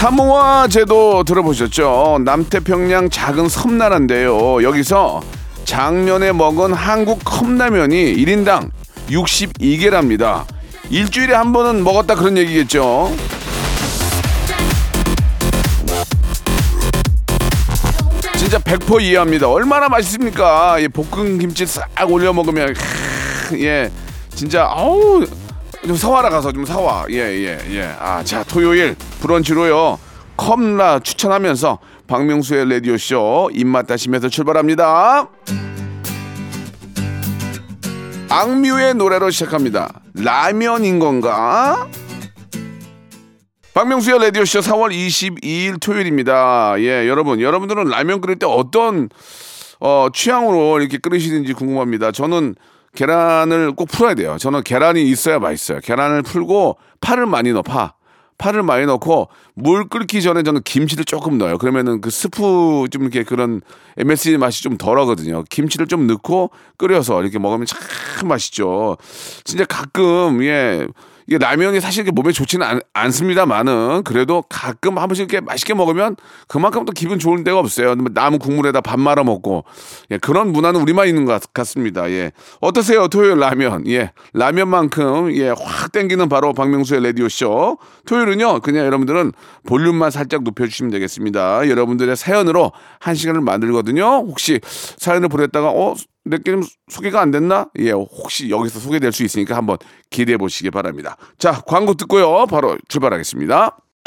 사모아 제도 들어보셨죠? 남태평양 작은 섬나라인데요. 여기서 작년에 먹은 한국 컵라면이 1인당 62개랍니다. 일주일에 한 번은 먹었다 그런 얘기겠죠. 진짜 100% 이해합니다. 얼마나 맛있습니까? 예, 볶은 김치 싹 올려 먹으면 크, 예, 진짜 아우 좀 사와라 가서 좀 사와. 예, 예, 예. 아, 자 토요일 브런치로요. 컵라 추천하면서 박명수의 라디오 쇼 입맛 다시면서 출발합니다. 악뮤의 노래로 시작합니다. 라면인 건가? 박명수의 라디오쇼 4월 22일 토요일입니다. 예, 여러분, 여러분들은 라면 끓일 때 어떤 어, 취향으로 이렇게 끓이시는지 궁금합니다. 저는 계란을 꼭 풀어야 돼요. 저는 계란이 있어야 맛있어요. 계란을 풀고 파를 많이 넣어, 파. 파를 많이 넣고 물 끓기 전에 저는 김치를 조금 넣어요. 그러면은 그 스프 좀 이렇게 그런 MSG 맛이 좀 덜하거든요. 김치를 좀 넣고 끓여서 이렇게 먹으면 참 맛있죠. 진짜 가끔 예. 이게 라면이 사실 이렇게 몸에 좋지는 않, 않습니다만은 그래도 가끔 한 번씩 이렇게 맛있게 먹으면 그만큼 또 기분 좋은 데가 없어요. 남은 국물에다 밥 말아 먹고 예, 그런 문화는 우리만 있는 것 같- 같습니다. 예. 어떠세요? 토요일 라면. 예. 라면만큼 예, 확 땡기는 바로 박명수의 라디오 쇼. 토요일은요. 그냥 여러분들은 볼륨만 살짝 높여 주시면 되겠습니다. 여러분들의 사연으로 한 시간을 만들거든요. 혹시 사연을 보냈다가 어 내게 좀 소개가 안 됐나? 예, 혹시 여기서 소개될 수 있으니까 한번 기대해 보시기 바랍니다. 자, 광고 듣고요. 바로 출발하겠습니다.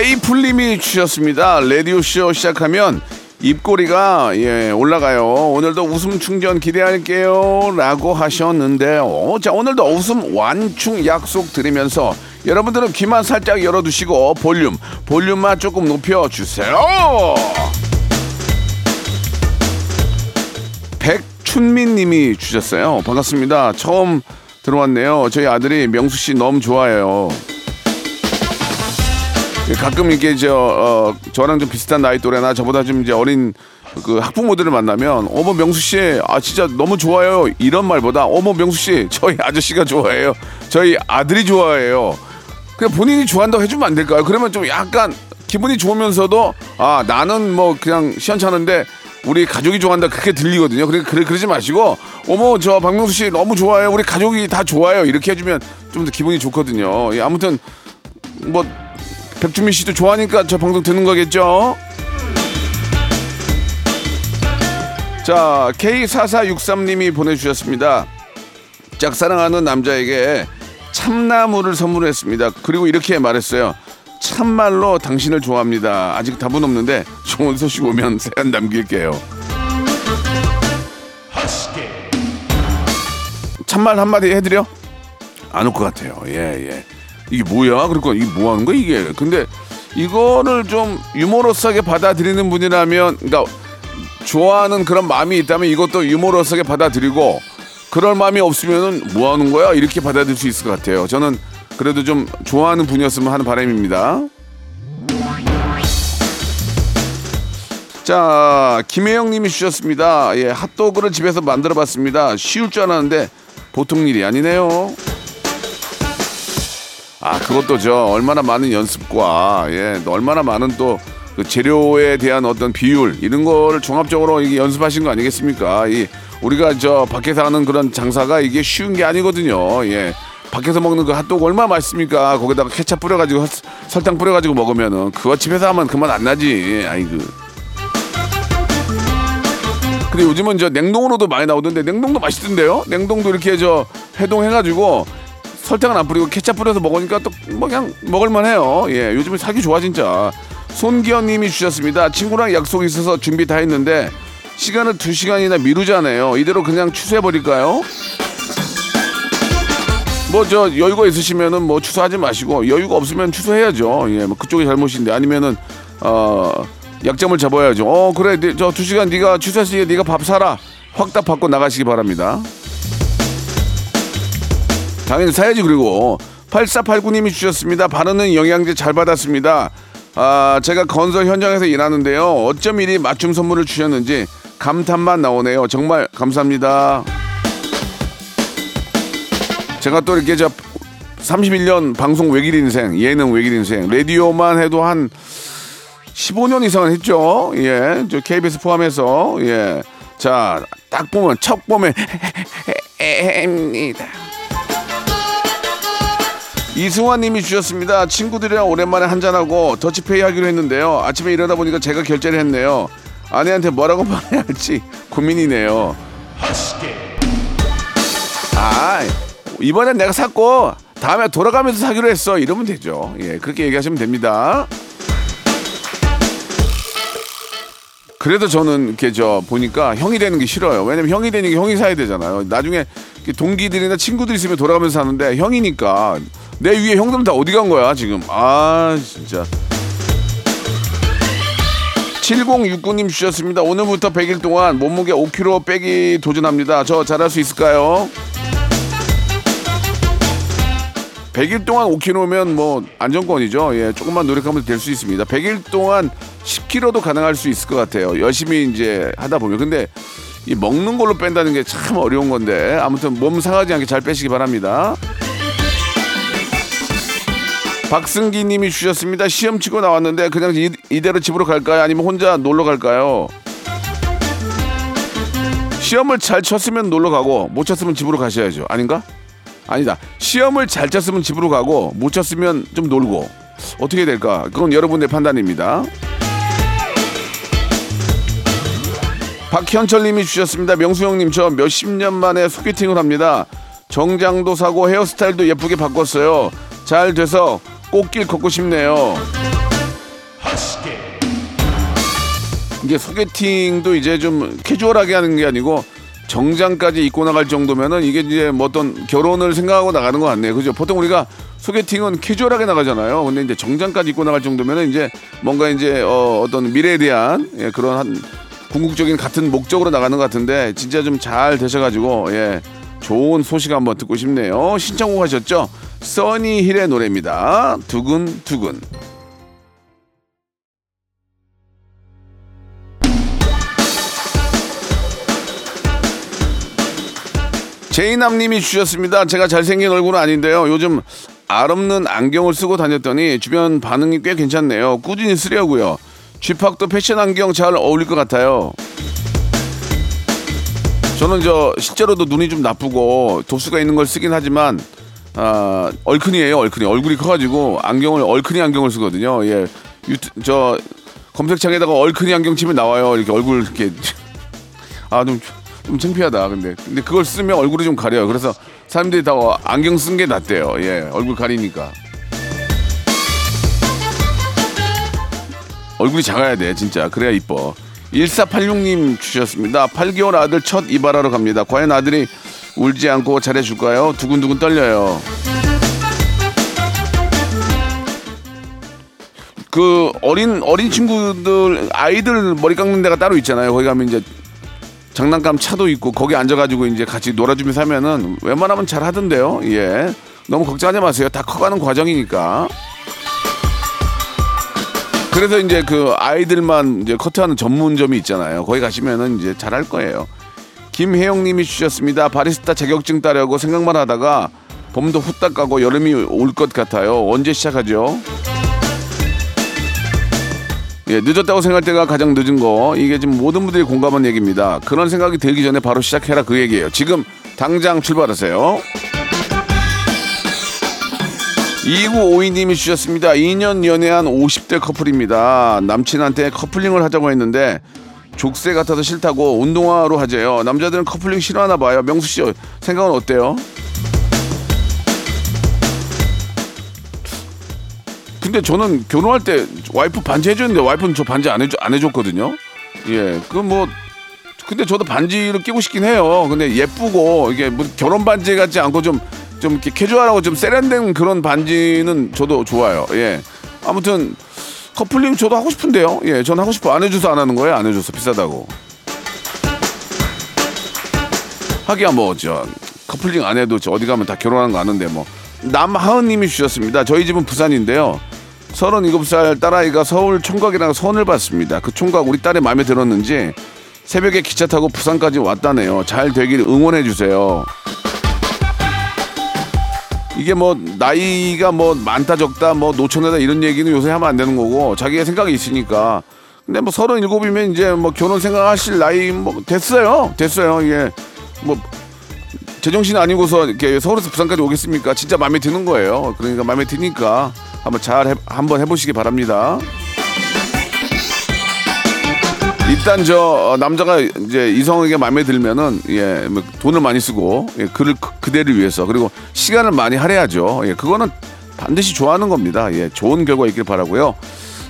메이플님이 주셨습니다. 라디오 쇼 시작하면 입꼬리가 예 올라가요. 오늘도 웃음 충전 기대할게요.라고 하셨는데요. 자 오늘도 웃음 완충 약속 드리면서 여러분들은 귀만 살짝 열어두시고 볼륨 볼륨만 조금 높여주세요. 백춘민 님이 주셨어요. 반갑습니다. 처음 들어왔네요. 저희 아들이 명수 씨 너무 좋아해요. 예, 가끔 이게 저 어, 저랑 좀 비슷한 나이 또래나 저보다 좀 이제 어린 그 학부모들을 만나면 어머 명수 씨 아 진짜 너무 좋아요 이런 말보다 어머 명수 씨 저희 아저씨가 좋아해요 저희 아들이 좋아해요 그냥 본인이 좋아한다고 해주면 안 될까요? 그러면 좀 약간 기분이 좋으면서도 아 나는 뭐 그냥 시원찮은데 우리 가족이 좋아한다 그렇게 들리거든요. 그래, 그래 그러지 마시고 어머 저 박명수 씨 너무 좋아요. 우리 가족이 다 좋아요. 이렇게 해주면 좀 더 기분이 좋거든요. 예, 아무튼 뭐 백주민 씨도 좋아하니까 저 방송 듣는 거겠죠? 자, K4463님이 보내주셨습니다. 짝사랑하는 남자에게 참나무를 선물했습니다. 그리고 이렇게 말했어요. 참말로 당신을 좋아합니다. 아직 답은 없는데 좋은 소식 오면 사연 남길게요. 참말 한마디 해드려? 안 올 것 같아요. 예, 예. 이게 뭐야? 그러니까 이게 뭐 하는 거야, 이게? 근데 이거를 좀 유머러스하게 받아들이는 분이라면, 그러니까 좋아하는 그런 마음이 있다면 이것도 유머러스하게 받아들이고 그럴 마음이 없으면은 뭐 하는 거야? 이렇게 받아들일 수 있을 것 같아요. 저는 그래도 좀 좋아하는 분이었으면 하는 바람입니다. 자, 김혜영 님이 주셨습니다. 예, 핫도그를 집에서 만들어 봤습니다. 쉬울 줄 알았는데 보통 일이 아니네요. 아, 그것도 저 얼마나 많은 연습과 예, 또 얼마나 많은 또 그 재료에 대한 어떤 비율 이런 거를 종합적으로 이게 연습하신 거 아니겠습니까? 이 우리가 저 밖에서 하는 그런 장사가 이게 쉬운 게 아니거든요. 예. 밖에서 먹는 그 핫도그 얼마나 맛있습니까? 거기다가 케찹 뿌려가지고 설- 설탕 뿌려가지고 먹으면은 그거 집에서 하면 그만 안 나지. 아이고. 근데 요즘은 저 냉동으로도 많이 나오던데 냉동도 맛있던데요? 냉동도 이렇게 저 해동해가지고 설탕은 안 뿌리고 케찹 뿌려서 먹으니까 또 뭐 그냥 먹을만해요. 예, 요즘에 사기 좋아 진짜. 손기현님이 주셨습니다. 친구랑 약속 있어서 준비 다 했는데 시간을 두 시간이나 미루잖아요. 이대로 그냥 취소해 버릴까요? 뭐 저 여유가 있으시면은 뭐 취소하지 마시고 여유가 없으면 취소해야죠. 예, 뭐 그쪽이 잘못인데 아니면은 어 약점을 잡아야죠. 어 그래 저 두 시간 네가 취소했으니까 네가 밥 사라. 확답 받고 나가시기 바랍니다. 당연히 사야지 그리고 8489님이 주셨습니다. 바르는 영양제 잘 받았습니다. 아 제가 건설 현장에서 일하는데요. 어쩜 이리 맞춤 선물을 주셨는지 감탄만 나오네요. 정말 감사합니다. 제가 또 이렇게 저 31년 방송 외길 인생, 예능 외길 인생, 라디오만 해도 한 15년 이상은 했죠. 예, 저 KBS 포함해서 예. 자, 딱 보면 첫 보면 입니다. 이승환님이 주셨습니다. 친구들이랑 오랜만에 한잔하고 더치페이 하기로 했는데요. 아침에 일어나 보니까 제가 결제를 했네요. 아내한테 뭐라고 말해야 할지 고민이네요. 아, 이번엔 내가 샀고 다음에 돌아가면서 사기로 했어. 이러면 되죠. 예, 그렇게 얘기하시면 됩니다. 그래도 저는 이렇게 저 보니까 형이 되는 게 싫어요. 왜냐면 형이 되는 게 형이 사야 되잖아요. 나중에 동기들이나 친구들 있으면 돌아가면서 사는데 형이니까 내 위에 형들은 다 어디 간 거야 지금? 아 진짜. 7069님 주셨습니다. 오늘부터 100일 동안 몸무게 5kg 빼기 도전합니다. 저 잘할 수 있을까요? 100일 동안 5kg면 뭐 안정권이죠. 예, 조금만 노력하면 될 수 있습니다. 100일 동안 10kg도 가능할 수 있을 것 같아요. 열심히 이제 하다 보면. 근데 이 먹는 걸로 뺀다는 게 참 어려운 건데 아무튼 몸 상하지 않게 잘 빼시기 바랍니다. 박승기 님이 주셨습니다. 시험 치고 나왔는데 그냥 이, 이대로 집으로 갈까요? 아니면 혼자 놀러 갈까요? 시험을 잘 쳤으면 놀러 가고 못 쳤으면 집으로 가셔야죠. 아닌가? 아니다. 시험을 잘 쳤으면 집으로 가고 못 쳤으면 좀 놀고 어떻게 될까? 그건 여러분의 판단입니다. 박현철님이 주셨습니다. 명수 형님 저 몇십 년 만에 소개팅을 합니다. 정장도 사고 헤어스타일도 예쁘게 바꿨어요. 잘 돼서 꽃길 걷고 싶네요. 이게 소개팅도 이제 좀 캐주얼하게 하는 게 아니고 정장까지 입고 나갈 정도면은 이게 이제 뭐 어떤 결혼을 생각하고 나가는 것 같네요. 그죠? 보통 우리가 소개팅은 캐주얼하게 나가잖아요. 근데 이제 정장까지 입고 나갈 정도면은 이제 뭔가 이제 어, 어떤 미래에 대한 예, 그런 한 궁극적인 같은 목적으로 나가는 것 같은데 진짜 좀 잘 되셔가지고 예, 좋은 소식 한번 듣고 싶네요. 신청곡 하셨죠? 써니힐의 노래입니다. 두근두근. 제이남님이 주셨습니다. 제가 잘생긴 얼굴은 아닌데요. 요즘 알 없는 안경을 쓰고 다녔더니 주변 반응이 꽤 괜찮네요. 꾸준히 쓰려고요. 쥐팍도 패션 안경 잘 어울릴 것 같아요. 저는 저 실제로도 눈이 좀 나쁘고 도수가 있는 걸 쓰긴 하지만 아, 얼큰이에요. 얼큰이 얼굴이 커가지고 안경을 얼큰이 안경을 쓰거든요. 예, 유튜, 저 검색창에다가 얼큰이 안경 치면 나와요. 이렇게 얼굴 이렇게 아좀 좀 창피하다. 근데 근데 그걸 쓰면 얼굴이 좀 가려요. 그래서 사람들이 다 안경 쓴 게 낫대요. 예, 얼굴 가리니까. 얼굴이 작아야 돼, 진짜. 그래야 이뻐. 1486님 주셨습니다. 8개월 아들 첫 이발하러 갑니다. 과연 아들이 울지 않고 잘해줄까요? 두근두근 떨려요. 그 어린 어린 친구들 아이들 머리 깎는 데가 따로 있잖아요. 거기 가면 이제 장난감 차도 있고 거기 앉아가지고 이제 같이 놀아주면서 하면은 웬만하면 잘 하던데요. 예. 너무 걱정하지 마세요. 다 커가는 과정이니까. 그래서 이제 그 아이들만 이제 커트하는 전문점이 있잖아요. 거기 가시면은 이제 잘할 거예요. 김혜영 님이 주셨습니다. 바리스타 자격증 따려고 생각만 하다가 봄도 후딱 가고 여름이 올 것 같아요. 언제 시작하죠? 예, 늦었다고 생각할 때가 가장 늦은 거 이게 지금 모든 분들이 공감한 얘기입니다. 그런 생각이 들기 전에 바로 시작해라 그 얘기예요. 지금 당장 출발하세요. 2952님이 주셨습니다. 2년 연애한 50대 커플입니다. 남친한테 커플링을 하자고 했는데 족쇄 같아서 싫다고 운동화로 하재요. 남자들은 커플링 싫어하나 봐요. 명수 씨 생각은 어때요? 근데 저는 결혼할 때 와이프 반지 해줬는데 와이프는 저 반지 안, 해줘, 안 해줬거든요. 예, 그 뭐 근데 저도 반지를 끼고 싶긴 해요. 근데 예쁘고 이게 뭐 결혼 반지 같지 않고 좀 좀 이렇게 캐주얼하고 좀 세련된 그런 반지는 저도 좋아요. 예, 아무튼 커플링 저도 하고 싶은데요. 예, 전 하고 싶어 안 해줘서 안 하는 거예요. 안 해줘서 비싸다고. 하기야 뭐 저 커플링 안 해도 저 어디 가면 다 결혼하는 거 아는데 뭐 남하은님이 주셨습니다. 저희 집은 부산인데요. 37살 딸아이가 서울 총각이랑 선을 봤습니다. 그 총각 우리 딸의 마음에 들었는지 새벽에 기차 타고 부산까지 왔다네요. 잘 되길 응원해 주세요. 이게 뭐 나이가 뭐 많다 적다 뭐 노처녀다 이런 얘기는 요새 하면 안 되는 거고 자기의 생각이 있으니까. 근데 뭐 서른일곱이면 이제 뭐 결혼 생각하실 나이 뭐 됐어요. 됐어요. 이게 뭐 제정신 아니고서 이렇게 서울에서 부산까지 오겠습니까? 진짜 마음에 드는 거예요. 그러니까 마음에 드니까 한번 잘 해, 한번 해보시기 바랍니다 일단 저 어, 남자가 이제 이성에게 마음에 들면은 예, 뭐 돈을 많이 쓰고 예, 그를 그- 그대를 위해서 그리고 시간을 많이 할애하죠. 예, 그거는 반드시 좋아하는 겁니다. 예, 좋은 결과 있길 바라고요.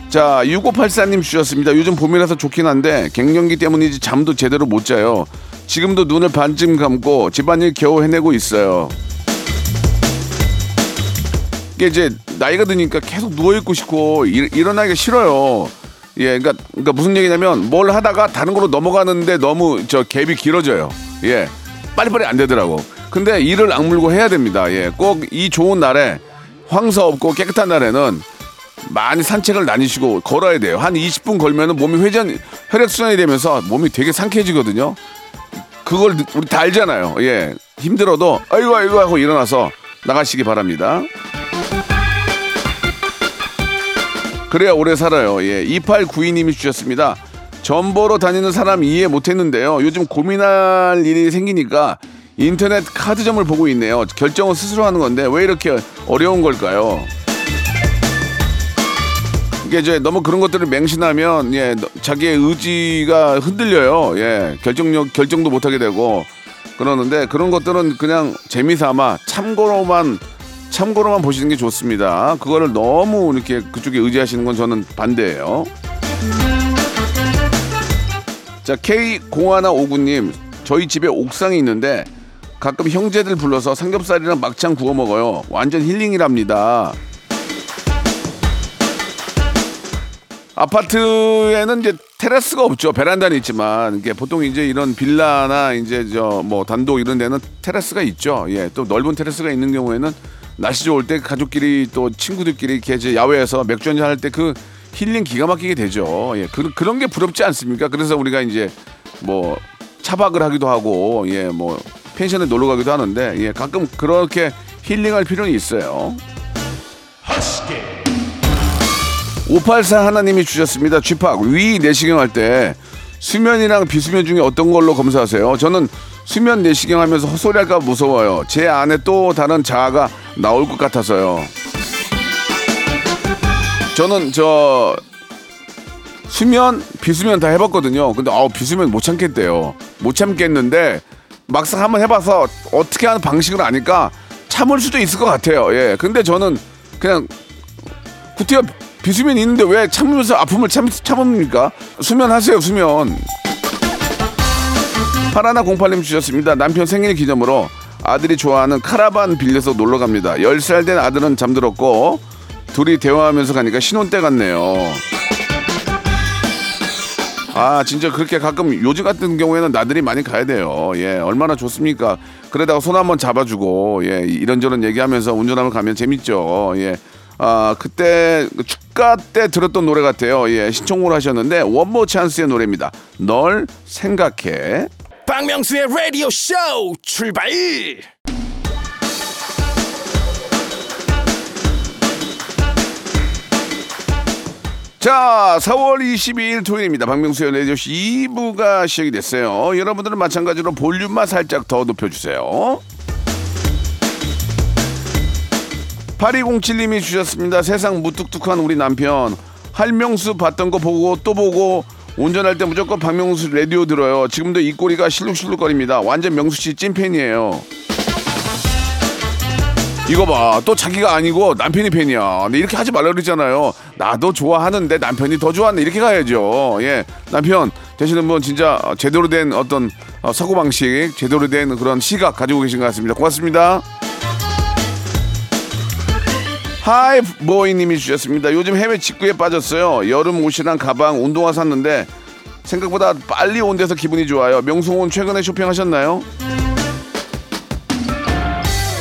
자, 6584님 주셨습니다. 요즘 봄이라서 좋긴 한데 갱년기 때문인지 잠도 제대로 못 자요. 지금도 눈을 반쯤 감고 집안일 겨우 해내고 있어요. 이게 이제 나이가 드니까 계속 누워 있고 싶고 일, 일어나기가 싫어요. 예, 그러니까, 그러니까 무슨 얘기냐면 뭘 하다가 다른 걸로 넘어가는데 너무 저 갭이 길어져요. 예, 빨리빨리 안 되더라고. 근데 이를 악물고 해야 됩니다. 예, 꼭 이 좋은 날에 황사 없고 깨끗한 날에는 많이 산책을 다니시고 걸어야 돼요. 한 20분 걸면은 몸이 회전 혈액 순환이 되면서 몸이 되게 상쾌해지거든요. 그걸 우리 다 알잖아요. 예, 힘들어도 아이고 아이고 하고 일어나서 나가시기 바랍니다. 그래야 오래 살아요. 예. 2892님이 주셨습니다. 전보로 다니는 사람 이해 못했는데요. 요즘 고민할 일이 생기니까 인터넷 카드점을 보고 있네요. 결정은 스스로 하는 건데 왜 이렇게 어려운 걸까요? 이게 이제 너무 그런 것들을 맹신하면 예 너- 자기의 의지가 흔들려요. 예 결정력 결정도 못하게 되고 그러는데 그런 것들은 그냥 재미삼아 참고로만 참고로만 보시는 게 좋습니다. 그거를 너무 이렇게 그쪽에 의지하시는 건 저는 반대예요. 자 K0159님 저희 집에 옥상이 있는데 가끔 형제들 불러서 삼겹살이랑 막창 구워 먹어요. 완전 힐링이랍니다. 아파트에는 이제 테라스가 없죠. 베란다는 있지만 이게 보통 이제 이런 빌라나 이제 저 뭐 단독 이런 데는 테라스가 있죠. 예, 또 넓은 테라스가 있는 경우에는 날씨 좋을 때 가족끼리 또 친구들끼리 이렇게 야외에서 맥주 한잔 할 때 그 힐링 기가 막히게 되죠. 예, 그, 그런 게 부럽지 않습니까? 그래서 우리가 이제 뭐 차박을 하기도 하고 예, 뭐 펜션에 놀러 가기도 하는데 예, 가끔 그렇게 힐링할 필요는 있어요. 584 하나님이 주셨습니다. 쥐팍 위 내시경 할 때 수면이랑 비수면 중에 어떤 걸로 검사하세요? 저는 수면 내시경 하면서 헛소리할까 무서워요. 제 안에 또 다른 자아가 나올 것 같아서요. 저는 저 수면 비수면 다 해봤거든요. 근데 아우 비수면 못 참겠대요. 못 참겠는데 막상 한번 해봐서 어떻게 하는 방식을 아니까 참을 수도 있을 것 같아요. 예. 근데 저는 그냥 구태여 비수면 있는데 왜 참으면서 아픔을 참, 참습니까? 수면하세요, 수면. 파라나 08님 주셨습니다. 남편 생일 기념으로 아들이 좋아하는 카라반 빌려서 놀러 갑니다. 10살 된 아들은 잠들었고 둘이 대화하면서 가니까 신혼 때 같네요. 아 진짜 그렇게 가끔 요즘 같은 경우에는 나들이 많이 가야 돼요. 예 얼마나 좋습니까? 그러다가 손 한번 잡아주고 예 이런저런 얘기하면서 운전하면 가면 재밌죠. 예. 아 그때 그 축가 때 들었던 노래 같아요. 예 신청을 하셨는데 원모어찬스의 노래입니다. 널 생각해. 박명수의 라디오 쇼 출발 자, 4월 22일 토요일입니다. 박명수의 라디오쇼 2부가 시작이 됐어요. 여러분들은 마찬가지로 볼륨만 살짝 더 높여주세요. 8207님이 주셨습니다. 세상 무뚝뚝한 우리 남편. 할명수 봤던 거 보고 또 보고 운전할 때 무조건 박명수 라디오 들어요. 지금도 이 꼬리가 실룩실룩거립니다. 완전 명수 씨 찐팬이에요. 이거 봐. 또 자기가 아니고 남편이 팬이야. 이렇게 하지 말라 그랬잖아요. 나도 좋아하는데 남편이 더 좋아하네. 이렇게 가야죠. 예. 남편 되시는 분 진짜 제대로 된 어떤 어, 사고방식, 제대로 된 그런 시각 가지고 계신 것 같습니다. 고맙습니다. 하이 보이님이 주셨습니다. 요즘 해외 직구에 빠졌어요. 여름 옷이랑 가방, 운동화 샀는데 생각보다 빨리 온 데서 기분이 좋아요. 명수옹 최근에 쇼핑하셨나요?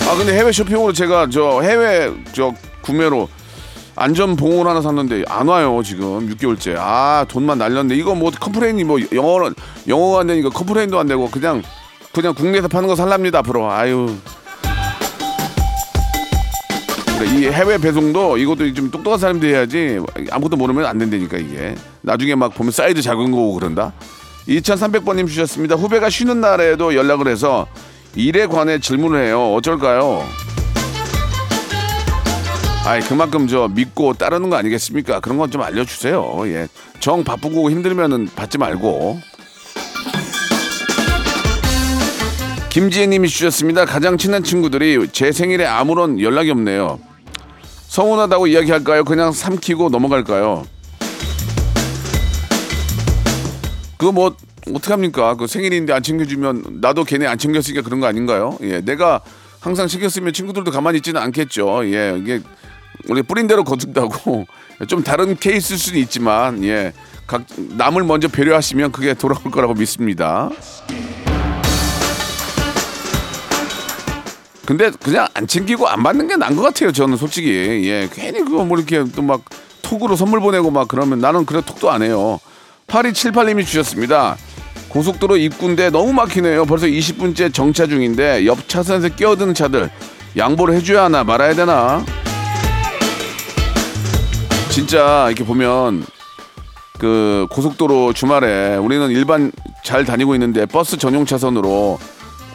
아 근데 해외 쇼핑으로 제가 저 해외 저 구매로 안전 봉을 하나 샀는데 안 와요 지금 6개월째 아 돈만 날렸네 이거 뭐 컴플레인이 뭐 영어는 영어가 안 되니까 컴플레인도 안 되고 그냥 그냥 국내에서 파는 거 살랍니다 앞으로 아유 그래, 이 해외 배송도 이것도 좀 똑똑한 사람들이 해야지 아무것도 모르면 안 된다니까 이게. 나중에 막 보면 사이즈 작은 거고 그런다. 2300번님 주셨습니다. 후배가 쉬는 날에도 연락을 해서 일에 관해 질문을 해요. 어쩔까요? 아이 그만큼 저 믿고 따르는 거 아니겠습니까? 그런 건 좀 알려주세요. 예 정 바쁘고 힘들면은 받지 말고. 김지혜님이 주셨습니다. 가장 친한 친구들이 제 생일에 아무런 연락이 없네요. 서운하다고 이야기할까요? 그냥 삼키고 넘어갈까요? 그거 뭐 어떻게 합니까? 그 생일인데 안 챙겨주면 나도 걔네 안 챙겼으니까 그런 거 아닌가요? 예, 내가 항상 챙겼으면 친구들도 가만히 있지는 않겠죠. 예, 이게 우리 뿌린 대로 거둔다고 좀 다른 케이스일 수는 있지만 예, 각 남을 먼저 배려하시면 그게 돌아올 거라고 믿습니다. 근데 그냥 안 챙기고 안 받는 게 나은 것 같아요. 저는 솔직히 예 괜히 그거 뭐 이렇게 또 막 톡으로 선물 보내고 막 그러면 나는 그래 톡도 안 해요. 8278님이 주셨습니다. 고속도로 입구인데 너무 막히네요. 벌써 20분째 정차 중인데 옆 차선에서 끼어드는 차들 양보를 해줘야 하나 말아야 되나? 진짜 이렇게 보면 그 고속도로 주말에 우리는 일반 잘 다니고 있는데 버스 전용 차선으로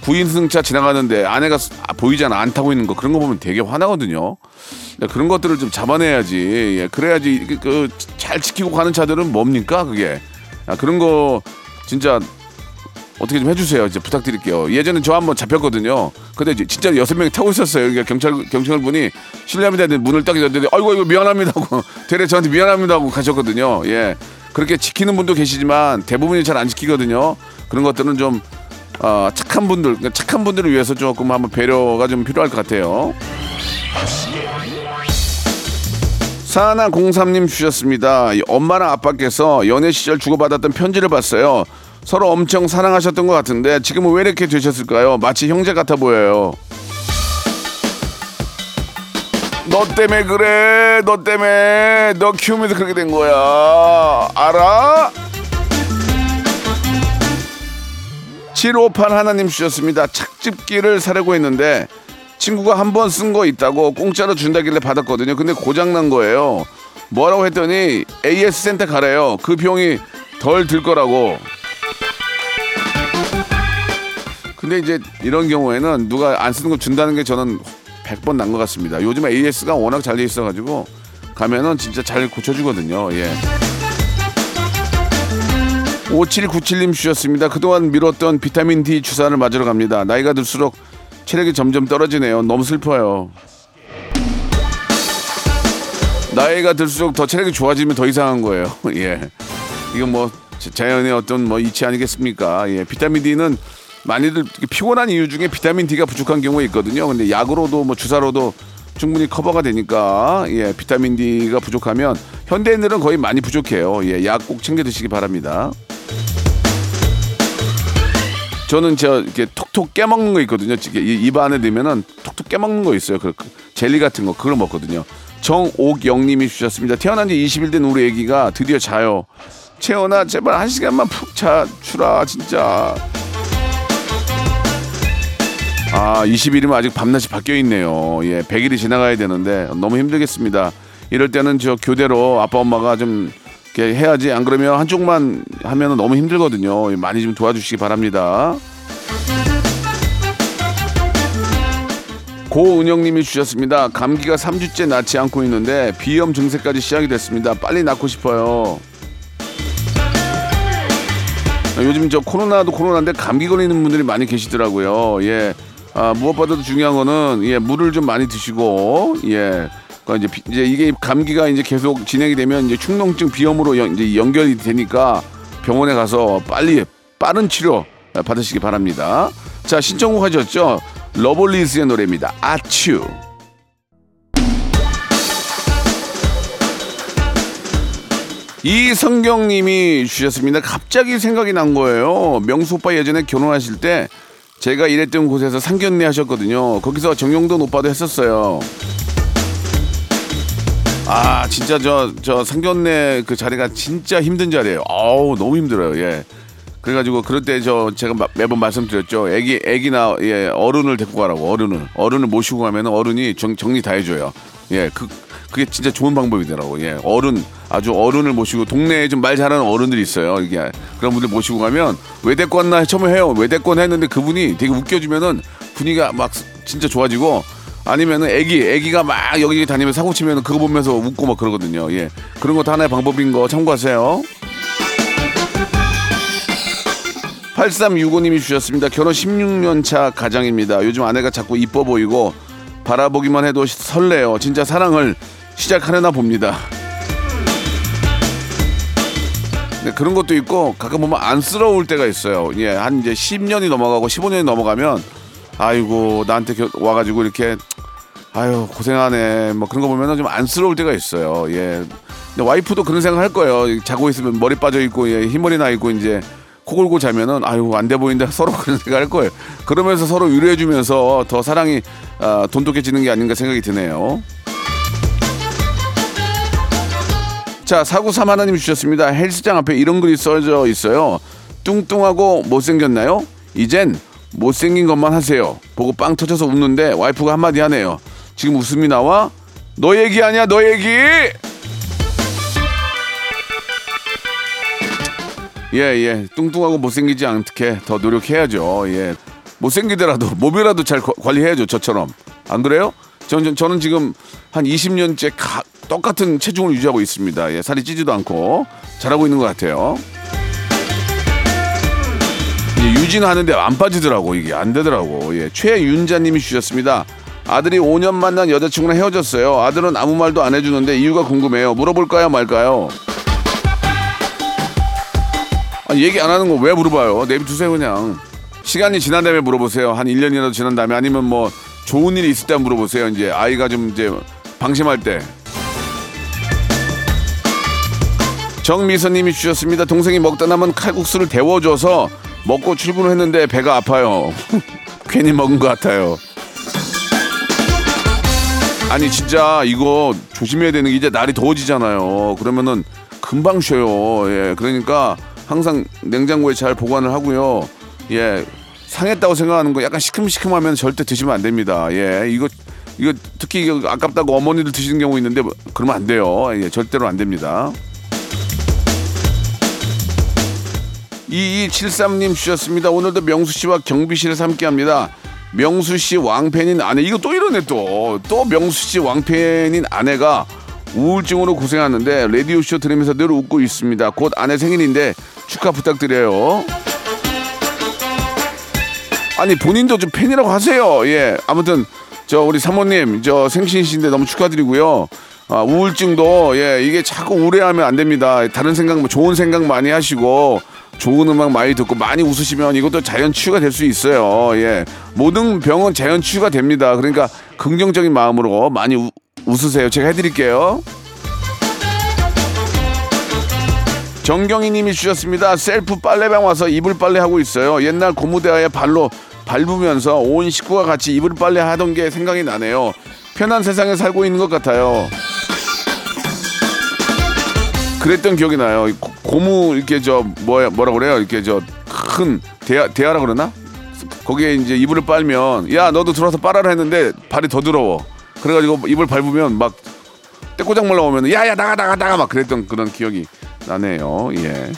9인승차 지나가는데 아내가 스- 아, 보이잖아 안 타고 있는 거 그런 거 보면 되게 화나거든요. 그런 것들을 좀 잡아내야지. 예, 그래야지 그잘 지키고 가는 차들은 뭡니까 그게? 아, 그런 거 진짜 어떻게 좀 해주세요. 이제 부탁드릴게요. 예전에 저 한번 잡혔거든요. 근데 진짜 여섯 명이 타고 있었어요. 그러니까 경찰 경찰 분이 실례합니다. 문을 딱 열었는데 아이고 이거 미안합니다 하고 대래 저한테 미안합니다 하고 가셨거든요. 예. 그렇게 지키는 분도 계시지만 대부분이 잘 안 지키거든요. 그런 것들은 좀 어, 착한 분들, 착한 분들을 위해서 조금 한번 배려가 좀 필요할 것 같아요. 사나 03님 주셨습니다. 이 엄마랑 아빠께서 연애 시절 주고받았던 편지를 봤어요. 서로 엄청 사랑하셨던 것 같은데 지금은 왜 이렇게 되셨을까요? 마치 형제 같아 보여요. 너 때문에 그래. 너 때문에 너 키우면서 그렇게 된 거야. 알아? 758 하나님 주셨습니다. 착즙기를 사려고 했는데 친구가 한 번 쓴 거 있다고 공짜로 준다길래 받았거든요. 근데 고장 난 거예요. 뭐라고 했더니 AS 센터 가래요. 그 비용이 덜 들 거라고. 근데 이제 이런 경우에는 누가 안 쓰는 거 준다는 게 저는 100번 난 것 같습니다. 요즘 AS가 워낙 잘 돼 있어가지고 가면은 진짜 잘 고쳐주거든요. 예. 5797님 주셨습니다. 그동안 미뤘던 비타민 D 주사를 맞으러 갑니다. 나이가 들수록 체력이 점점 떨어지네요. 너무 슬퍼요. 나이가 들수록 더 체력이 좋아지면 더 이상한 거예요. 예. 이건 뭐 자- 자연의 어떤 뭐 이치 아니겠습니까? 예. 비타민 D는 많이들 피곤한 이유 중에 비타민 D가 부족한 경우가 있거든요. 근데 약으로도 뭐 주사로도 충분히 커버가 되니까 예. 비타민 D가 부족하면 현대인들은 거의 많이 부족해요. 예. 약 꼭 챙겨 드시기 바랍니다. 저는 저 이렇게 톡톡 깨먹는 거 있거든요. 입 안에 넣으면은 톡톡 깨먹는 거 있어요. 그, 그 젤리 같은 거 그걸 먹거든요. 정옥영님이 주셨습니다. 태어난 지 20일 된 우리 애기가 드디어 자요. 채원아 제발 한 시간만 푹 자 주라 진짜. 아 20일이면 아직 밤낮이 바뀌어 있네요. 예 100일이 지나가야 되는데 너무 힘들겠습니다. 이럴 때는 저 교대로 아빠 엄마가 좀 해야지 안 그러면 한쪽만 하면은 너무 힘들거든요. 많이 좀 도와주시기 바랍니다. 고은영님이 주셨습니다. 감기가 3주째 낫지 않고 있는데 비염 증세까지 시작이 됐습니다. 빨리 낫고 싶어요. 요즘 저 코로나도 코로나인데 감기 걸리는 분들이 많이 계시더라고요. 예. 아, 무엇보다도 중요한 거는 예, 물을 좀 많이 드시고 예. 그러니까 이제, 비- 이제 이게 감기가 이제 계속 진행이 되면 이제 축농증 비염으로 연, 이제 연결이 되니까 병원에 가서 빨리 빠른 치료 받으시기 바랍니다. 자, 신청곡 하셨죠? 러블리즈의 노래입니다. 아츄. 이 성경님이 주셨습니다. 갑자기 생각이 난 거예요. 명수 오빠 예전에 결혼하실 때 제가 일했던 곳에서 상견례 하셨거든요. 거기서 정용돈 오빠도 했었어요. 아 진짜 저 저 상견례 그 자리가 진짜 힘든 자리예요. 아우 너무 힘들어요. 예. 그래가지고 그럴 때 저 제가 마- 매번 말씀드렸죠. 애기 애기나 예 어른을 데리고 가라고 어른을 어른을 모시고 가면 어른이 정, 정리 다 해줘요. 예, 그 그게 진짜 좋은 방법이더라고. 예, 어른 아주 어른을 모시고 동네에 좀 말 잘하는 어른들이 있어요. 이게 그런 분들 모시고 가면 왔나 처음에 해요. 왔나 했는데 그분이 되게 웃겨주면은 분위기가 막 진짜 좋아지고 아니면은 애기 애기가 막 여기 다니면서 사고 치면은 그거 보면서 웃고 막 그러거든요. 예, 그런 것도 하나의 방법인 거 참고하세요. 8365님이 주셨습니다. 결혼 16년 차 가장입니다. 요즘 아내가 자꾸 이뻐 보이고 바라보기만 해도 설레요. 진짜 사랑을 시작하려나 봅니다. 네, 그런 것도 있고 가끔 보면 안쓰러울 때가 있어요. 예, 한 이제 10년이 넘어가고 15년이 넘어가면 아이고 나한테 겨- 와가지고 이렇게 아유 고생하네 뭐 그런 거 보면은 좀 안쓰러울 때가 있어요. 예. 근데 와이프도 그런 생각 할 거예요. 자고 있으면 머리 빠져 있고 예, 흰머리 나 있고 이제 코 골고 자면은 아유 안 돼 보인다 서로 그런 생각 할 거예요. 그러면서 서로 위로해 주면서 더 사랑이 아, 돈독해지는 게 아닌가 생각이 드네요. 자, 사구삼 하나님 주셨습니다. 헬스장 앞에 이런 글이 써져 있어요. 뚱뚱하고 못생겼나요? 이젠 못생긴 것만 하세요. 보고 빵 터져서 웃는데 와이프가 한마디 하네요. 지금 웃음이 나와? 너 얘기 아니야, 너 얘기! 예, 예. 뚱뚱하고 못생기지 않게 더 노력해야죠. 예. 못생기더라도 몸이라도 잘 과- 관리해야죠. 저처럼. 안 그래요? 저는, 저는 지금 한 20년째 가- 똑같은 체중을 유지하고 있습니다. 예, 살이 찌지도 않고 잘하고 있는 것 같아요. 예, 유지는 하는데 안 빠지더라고 이게 안 되더라고. 예, 최윤자님이 주셨습니다. 아들이 5년 만난 여자친구랑 헤어졌어요. 아들은 아무 말도 안 해주는데 이유가 궁금해요. 물어볼까요 말까요? 아니, 얘기 안 하는 거 왜 물어봐요? 내비두세요 그냥. 시간이 지난 다음에 물어보세요. 한 1년이라도 지난 다음에 아니면 뭐 좋은 일이 있을 때 물어보세요. 이제 아이가 좀 이제 방심할 때. 정미선님이 주셨습니다. 동생이 먹다 남은 칼국수를 데워줘서 먹고 출근을 했는데 배가 아파요. 괜히 먹은 것 같아요. 아니 진짜 이거 조심해야 되는 게 이제 날이 더워지잖아요. 그러면은 금방 쉬어요. 예, 그러니까 항상 냉장고에 잘 보관을 하고요. 예, 상했다고 생각하는 거 약간 시큼시큼하면 절대 드시면 안 됩니다. 예, 이거 이거 특히 아깝다고 어머니들 드시는 경우 있는데 뭐 그러면 안 돼요. 예, 절대로 안 됩니다. 2273님 주셨습니다. 오늘도 명수 씨와 경비 씨를 함께 합니다. 명수 씨 왕팬인 아내 이거 또 이러네 또또 명수 씨 왕팬인 아내가 우울증으로 고생하는데 라디오 쇼 들으면서 늘 웃고 있습니다. 곧 아내 생일인데 축하 부탁드려요. 아니 본인도 좀 팬이라고 하세요. 예 아무튼 저 우리 사모님 저 생신이신데 너무 축하드리고요. 아, 우울증도 예 이게 자꾸 우울해하면 안 됩니다. 다른 생각 뭐 좋은 생각 많이 하시고 좋은 음악 많이 듣고 많이 웃으시면 이것도 자연 치유가 될 수 있어요. 예 모든 병은 자연 치유가 됩니다. 그러니까 긍정적인 마음으로 많이 우- 웃으세요. 제가 해드릴게요. 정경희 님이 주셨습니다. 셀프 빨래방 와서 이불 빨래 하고 있어요. 옛날 고무대야에 발로 밟으면서 온 식구가 같이 이불 빨래 하던 게 생각이 나네요. 편한 세상에 살고 있는 것 같아요. 그랬던 기억이 나요. 고- 고무 이렇게 저 뭐야 뭐라 그래요? 이렇게 저 큰 대야 대야라 그러나? 거기에 이제 이불을 빨면 야 너도 들어와서 빨아라 했는데 발이 더 더러워. 그래가지고 이불 밟으면 막 떼꼬장 몰라 오면 야야 나가 나가 나가 막 그랬던 그런 기억이 나네요. 예.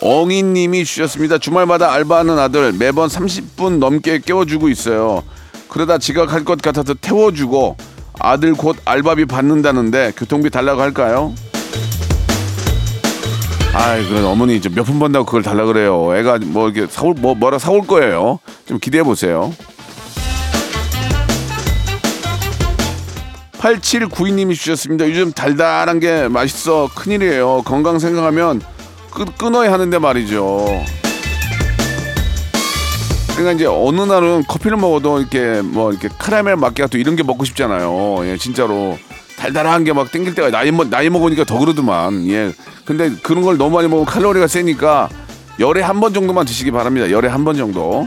엉이님이 주셨습니다. 주말마다 알바하는 아들 매번 30분 넘게 깨워주고 있어요. 그러다 지각할 것 같아서 태워주고 아들 곧 알바비 받는다는데 교통비 달라고 할까요? 아이, 그 어머니 이제 몇 푼 번다고 그걸 달라 그래요. 애가 뭐 이렇게 사올 뭐 뭐라 사올 거예요. 좀 기대해 보세요. 8792님이 주셨습니다. 요즘 달달한 게 맛있어 큰일이에요. 건강 생각하면 끊, 끊어야 하는데 말이죠. 그러니까 이제 어느 날은 커피를 먹어도 이렇게 뭐 이렇게 카라멜 마키아토 이런 게 먹고 싶잖아요. 예, 진짜로 달달한 게 막 땡길 때가 나이 먹 나이 먹으니까 더 그러더만. 예. 근데 그런 걸 너무 많이 먹으면 칼로리가 세니까 열에 한 번 정도만 드시기 바랍니다. 열에 한 번 정도.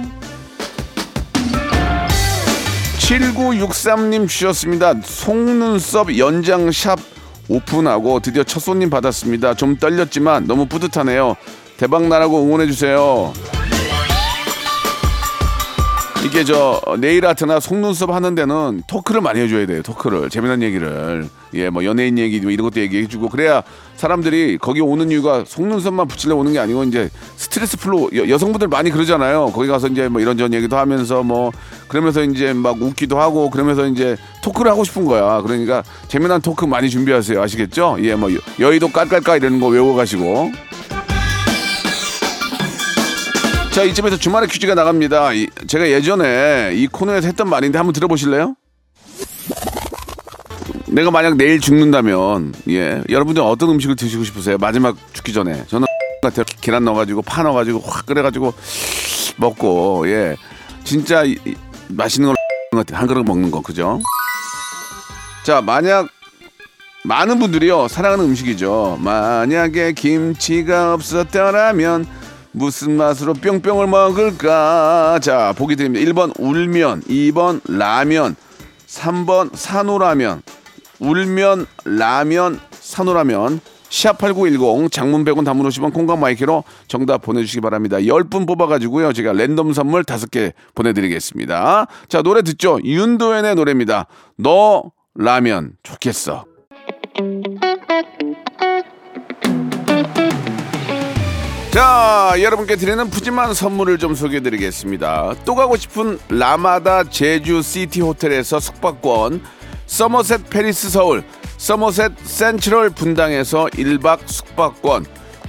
7963님 주셨습니다. 속눈썹 연장 샵 오픈하고 드디어 첫 손님 받았습니다. 좀 떨렸지만 너무 뿌듯하네요. 대박 나라고 응원해 주세요. 이게 저 네일 아트나 속눈썹 하는 데는 토크를 많이 해줘야 돼요. 토크를 재미난 얘기를 예 뭐 연예인 얘기 뭐 이런 것도 얘기해주고 그래야 사람들이 거기 오는 이유가 속눈썹만 붙이려 오는 게 아니고 이제 스트레스 풀로 여, 성분들 많이 그러잖아요. 거기 가서 이제 뭐 이런저런 얘기도 하면서 뭐 그러면서 이제 막 웃기도 하고 그러면서 이제 토크를 하고 싶은 거야. 그러니까 재미난 토크 많이 준비하세요. 아시겠죠? 예 뭐 여의도 깔깔깔 이러는 거 외워가시고. 자, 이쯤에서 주말에 퀴즈가 나갑니다. 이- 제가 예전에 이 코너에서 했던 말인데 한번 들어보실래요? 내가 만약 내일 죽는다면, 예, 여러분들 어떤 음식을 드시고 싶으세요? 마지막 죽기 전에. 저는. 계란 넣어가지고, 파 넣어가지고, 확 끓여가지고, 먹고, 예. 진짜 이- 이- 맛있는 걸 같아요. 한 그릇 먹는 거, 그죠? 자, 만약 많은 분들이요 사랑하는 음식이죠. 만약에 김치가 없었더라면 무슨 맛으로 뿅뿅을 먹을까? 자 보기 드립니다. 1번 울면, 2번 라면, 3번 산호라면, 울면 라면, 산호라면. 샵8910 장문 100원 단문 50원 콩과 마이크로 정답 보내주시기 바랍니다. 10분 뽑아가지고요. 제가 랜덤 선물 5개 보내드리겠습니다. 자 노래 듣죠. 윤도현의 노래입니다. 너 라면 좋겠어. 자, 여러분께 드리는 푸짐한 선물을 좀 소개해 드리겠습니다. 또 가고 싶은 라마다 제주 시티 호텔에서 숙박권, 서머셋 팰리스 서울, 서머셋 센트럴 분당에서 1박 숙박권,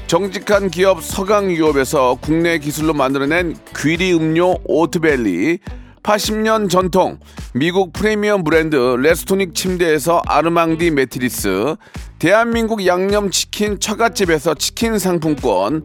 정직한 기업 서강유업에서 국내 기술로 만들어낸 귀리 음료 오트밸리, 80년 전통 미국 프리미엄 브랜드 레스토닉 침대에서 아르망디 매트리스 대한민국 양념치킨 처갓집에서 치킨 상품권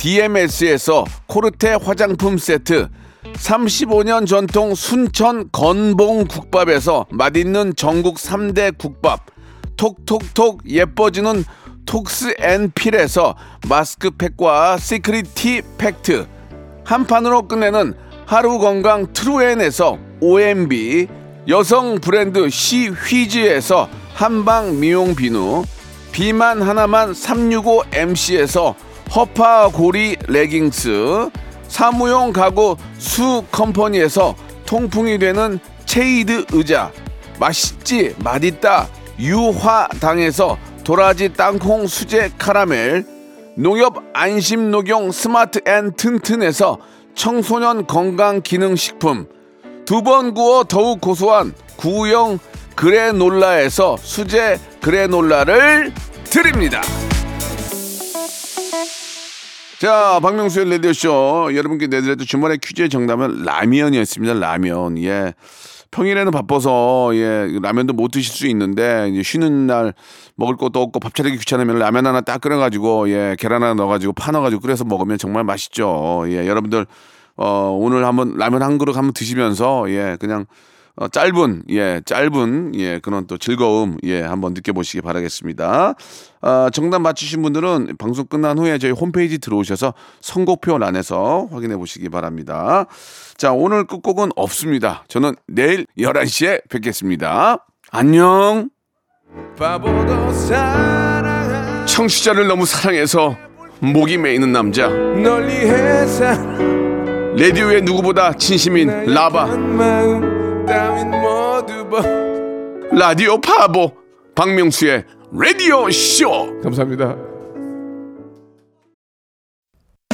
DMS에서 코르테 화장품 세트 35년 전통 순천 건봉 국밥에서 맛있는 전국 3대 국밥 톡톡톡 예뻐지는 톡스 앤 필에서 마스크팩과 시크릿 티 팩트 한 판으로 끝내는 하루 건강 트루엔에서 OMB 여성 브랜드 시휘즈에서 한방 미용 비누 비만 하나만 365MC에서 허파고리 레깅스 사무용 가구 수 컴퍼니에서 통풍이 되는 체이드 의자 맛있지 맛있다 유화당에서 도라지 땅콩 수제 카라멜 농협 안심 녹용 스마트 앤 튼튼에서 청소년 건강 기능 식품 두 번 구워 더욱 고소한 구형 그래놀라에서 수제 그래놀라를 드립니다. 자, 박명수의 라디오쇼. 여러분께 내드렸던 주말의 퀴즈의 정답은 라면이었습니다. 라면. 예. 평일에는 바빠서, 예, 라면도 못 드실 수 있는데, 이제 쉬는 날 먹을 것도 없고 밥 차리기 귀찮으면 라면 하나 딱 끓여가지고, 예, 계란 하나 넣어가지고 파 넣어가지고 끓여서 먹으면 정말 맛있죠. 예, 여러분들, 어, 오늘 한번 라면 한 그릇 한번 드시면서, 예, 그냥 어, 짧은 예 짧은 예 그런 또 즐거움 예 한번 느껴보시기 바라겠습니다. 아, 정답 맞추신 분들은 방송 끝난 후에 저희 홈페이지 들어오셔서 선곡표란에서 확인해 보시기 바랍니다. 자 오늘 끝곡은 없습니다. 저는 내일 11시에 뵙겠습니다. 안녕. 청취자를 너무 사랑해서 목이 메이는 남자 라디오의 누구보다 진심인 라바 라디오 파보 박명수의 라디오 쇼 감사합니다.